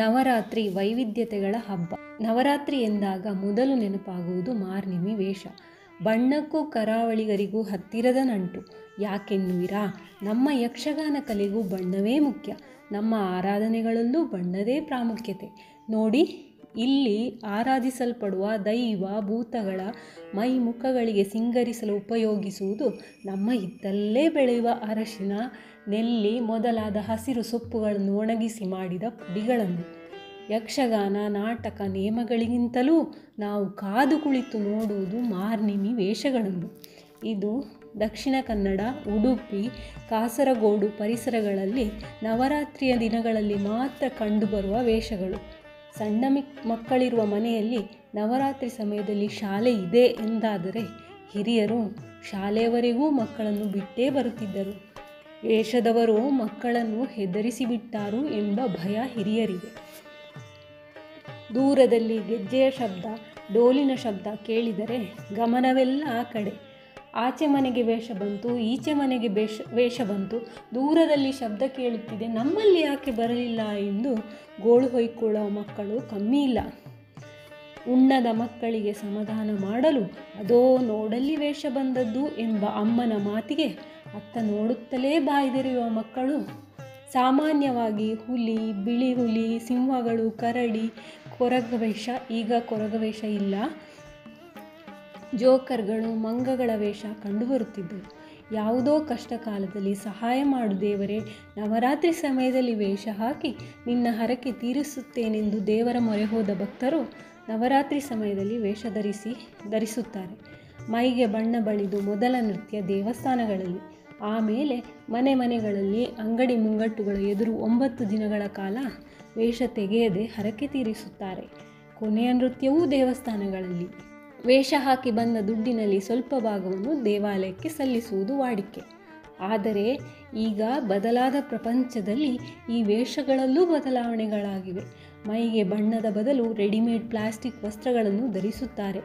ನವರಾತ್ರಿ ವೈವಿಧ್ಯತೆಗಳ ಹಬ್ಬ. ನವರಾತ್ರಿ ಎಂದಾಗ ಮೊದಲು ನೆನಪಾಗುವುದು ಮಾರ್ನಿಮಿ ವೇಷ. ಬಣ್ಣಕ್ಕೂ ಕರಾವಳಿಗರಿಗೂ ಹತ್ತಿರದ ನಂಟು. ಯಾಕೆನ್ನುವಿರಾ? ನಮ್ಮ ಯಕ್ಷಗಾನ ಕಲೆಗೂ ಬಣ್ಣವೇ ಮುಖ್ಯ. ನಮ್ಮ ಆರಾಧನೆಗಳಲ್ಲೂ ಬಣ್ಣದೇ ಪ್ರಾಮುಖ್ಯತೆ. ನೋಡಿ. ಇಲ್ಲಿ ಆರಾಧಿಸಲ್ಪಡುವ ದೈವ ಭೂತಗಳ ಮೈ ಮುಖಗಳಿಗೆ ಸಿಂಗರಿಸಲು ಉಪಯೋಗಿಸುವುದು ನಮ್ಮ ಇದ್ದಲ್ಲೇ ಬೆಳೆಯುವ ಅರಶಿನ, ನೆಲ್ಲಿ ಮೊದಲಾದ ಹಸಿರು ಸೊಪ್ಪುಗಳನ್ನು ಒಣಗಿಸಿ ಮಾಡಿದ ಪುಡಿಗಳನ್ನು. ಯಕ್ಷಗಾನ, ನಾಟಕ, ನಿಯಮಗಳಿಗಿಂತಲೂ ನಾವು ಕಾದು ಕುಳಿತು ನೋಡುವುದು ಮಾರ್ನಿಮಿ ವೇಷಗಳನ್ನು. ಇದು ದಕ್ಷಿಣ ಕನ್ನಡ, ಉಡುಪಿ, ಕಾಸರಗೋಡು ಪರಿಸರಗಳಲ್ಲಿ ನವರಾತ್ರಿಯ ದಿನಗಳಲ್ಲಿ ಮಾತ್ರ ಕಂಡುಬರುವ ವೇಷಗಳು. ಸಣ್ಣ ಮಿಕ್ ಮಕ್ಕಳಿರುವ ಮನೆಯಲ್ಲಿ ನವರಾತ್ರಿ ಸಮಯದಲ್ಲಿ ಶಾಲೆ ಇದೆ ಎಂದಾದರೆ ಹಿರಿಯರು ಶಾಲೆಯವರೆಗೂ ಮಕ್ಕಳನ್ನು ಬಿಟ್ಟೇ ಬರುತ್ತಿದ್ದರು. ವೇಷದವರು ಮಕ್ಕಳನ್ನು ಹೆದರಿಸಿಬಿಟ್ಟಾರು ಎಂಬ ಭಯ ಹಿರಿಯರಿಗೆ. ದೂರದಲ್ಲಿ ಗೆಜ್ಜೆಯ ಶಬ್ದ, ಡೋಲಿನ ಶಬ್ದ ಕೇಳಿದರೆ ಗಮನವೆಲ್ಲ ಆ ಕಡೆ. ಆಚೆ ಮನೆಗೆ ವೇಷ ಬಂತು, ಈಚೆ ಮನೆಗೆ ವೇಷ ವೇಷ ಬಂತು. ದೂರದಲ್ಲಿ ಶಬ್ದ ಕೇಳುತ್ತಿದೆ, ನಮ್ಮಲ್ಲಿ ಯಾಕೆ ಬರಲಿಲ್ಲ ಎಂದು ಗೋಳು ಹೊಯ್ಕೊಳ್ಳೋ ಮಕ್ಕಳು ಕಮ್ಮಿ ಇಲ್ಲ. ಉಣ್ಣದ ಮಕ್ಕಳಿಗೆ ಸಮಾಧಾನ ಮಾಡಲು ಅದೋ ನೋಡಲ್ಲಿ ವೇಷ ಬಂದದ್ದು ಎಂಬ ಅಮ್ಮನ ಮಾತಿಗೆ ಅತ್ತ ನೋಡುತ್ತಲೇ ಬಾಯ್ದೆರೆಯುವ ಮಕ್ಕಳು ಸಾಮಾನ್ಯವಾಗಿ ಹುಲಿ, ಬಿಳಿ ಹುಲಿ, ಸಿಂಹಗಳು, ಕರಡಿ, ಕೊರಗವೇಷ, ಈಗ ಕೊರಗವೇಷ ಇಲ್ಲ. ಜೋಕರ್ಗಳು ಮಂಗಗಳ ವೇಷ ಕಂಡುಬರುತ್ತಿದ್ದವು ಯಾವುದೋ ಕಷ್ಟ ಕಾಲದಲ್ಲಿ ಸಹಾಯ ಮಾಡು ದೇವರೇ, ನವರಾತ್ರಿ ಸಮಯದಲ್ಲಿ ವೇಷ ಹಾಕಿ ನಿನ್ನ ಹರಕೆ ತೀರಿಸುತ್ತೇನೆಂದು ದೇವರ ಮೊರೆ ಹೋದ ಭಕ್ತರು ನವರಾತ್ರಿ ಸಮಯದಲ್ಲಿ ವೇಷ ಧರಿಸಿ, ಧರಿಸುತ್ತಾರೆ. ಮೈಗೆ ಬಣ್ಣ ಬಳಿದು ಮೊದಲ ನೃತ್ಯ ದೇವಸ್ಥಾನಗಳಲ್ಲಿ ಆಮೇಲೆ ಮನೆ ಮನೆಗಳಲ್ಲಿ ಅಂಗಡಿ ಮುಂಗಟ್ಟುಗಳ ಎದುರು ಒಂಬತ್ತು ದಿನಗಳ ಕಾಲ ವೇಷ ತೆಗೆಯದೆ ಹರಕೆ ತೀರಿಸುತ್ತಾರೆ. ಕೊನೆಯ ನೃತ್ಯವೂ ದೇವಸ್ಥಾನಗಳಲ್ಲಿ. ವೇಷ ಹಾಕಿ ಬಂದ ದುಡ್ಡಿನಲ್ಲಿ ಸ್ವಲ್ಪ ಭಾಗವನ್ನು ದೇವಾಲಯಕ್ಕೆ ಸಲ್ಲಿಸುವುದು ವಾಡಿಕೆ. ಆದರೆ ಈಗ ಬದಲಾದ ಪ್ರಪಂಚದಲ್ಲಿ ಈ ವೇಷಗಳಲ್ಲೂ ಬದಲಾವಣೆಗಳಾಗಿವೆ. ಮೈಗೆ ಬಣ್ಣದ ಬದಲು ರೆಡಿಮೇಡ್ ಪ್ಲಾಸ್ಟಿಕ್ ವಸ್ತ್ರಗಳನ್ನು ಧರಿಸುತ್ತಾರೆ.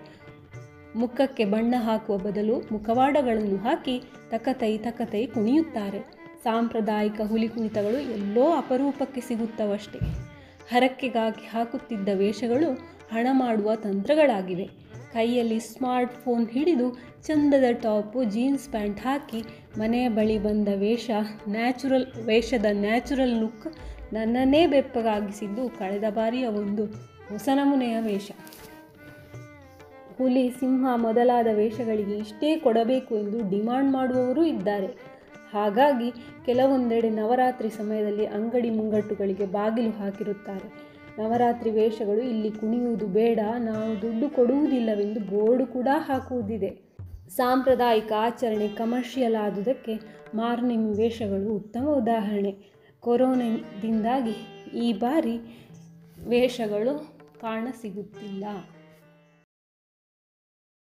ಮುಖಕ್ಕೆ ಬಣ್ಣ ಹಾಕುವ ಬದಲು ಮುಖವಾಡಗಳನ್ನು ಹಾಕಿ ತಕತೈ ತಕತೈ ಕುಣಿಯುತ್ತಾರೆ. ಸಾಂಪ್ರದಾಯಿಕ ಹುಲಿ ಕುಣಿತಗಳು ಎಲ್ಲೋ ಅಪರೂಪಕ್ಕೆ ಸಿಗುತ್ತವಷ್ಟೇ. ಹರಕೆಗಾಗಿ ಹಾಕುತ್ತಿದ್ದ ವೇಷಗಳು ಹಣ ಮಾಡುವ ತಂತ್ರಗಳಾಗಿವೆ. ಕೈಯಲ್ಲಿ ಸ್ಮಾರ್ಟ್ ಫೋನ್ ಹಿಡಿದು ಚಂದದ ಟಾಪು, ಜೀನ್ಸ್ ಪ್ಯಾಂಟ್ ಹಾಕಿ ಮನೆಯ ಬಳಿ ಬಂದ ವೇಷ, ನ್ಯಾಚುರಲ್, ವೇಷದ ನ್ಯಾಚುರಲ್ ಲುಕ್ ನನ್ನನ್ನೇ ಬೆಪ್ಪಗಾಗಿಸಿದ್ದು ಕಳೆದ ಬಾರಿಯ ಒಂದು ಹೊಸ ನಮೂನೆಯ ವೇಷ. ಹುಲಿ, ಸಿಂಹ ಮೊದಲಾದ ವೇಷಗಳಿಗೆ ಇಷ್ಟೇ ಕೊಡಬೇಕು ಎಂದು ಡಿಮಾಂಡ್ ಮಾಡುವವರೂ ಇದ್ದಾರೆ. ಹಾಗಾಗಿ ಕೆಲವೊಂದೆಡೆ ನವರಾತ್ರಿ ಸಮಯದಲ್ಲಿ ಅಂಗಡಿ ಮುಂಗಟ್ಟುಗಳಿಗೆ ಬಾಗಿಲು ಹಾಕಿರುತ್ತಾರೆ. ನವರಾತ್ರಿ ವೇಷಗಳು ಇಲ್ಲಿ ಕುಣಿಯುವುದು ಬೇಡ. ನಾವು ದುಡ್ಡು ಕೊಡುವುದಿಲ್ಲವೆಂದು ಬೋರ್ಡು ಕೂಡ ಹಾಕುವುದಿದೆ. ಸಾಂಪ್ರದಾಯಿಕ ಆಚರಣೆ ಕಮರ್ಷಿಯಲ್ ಆದುದಕ್ಕೆ ಮಾರ್ನಿಂಗ್ ವೇಷಗಳು ಉತ್ತಮ ಉದಾಹರಣೆ. ಕೊರೋನಾದಿಂದಾಗಿ ಈ ಬಾರಿ ವೇಷಗಳು ಕಾಣಸಿಗುತ್ತಿಲ್ಲ.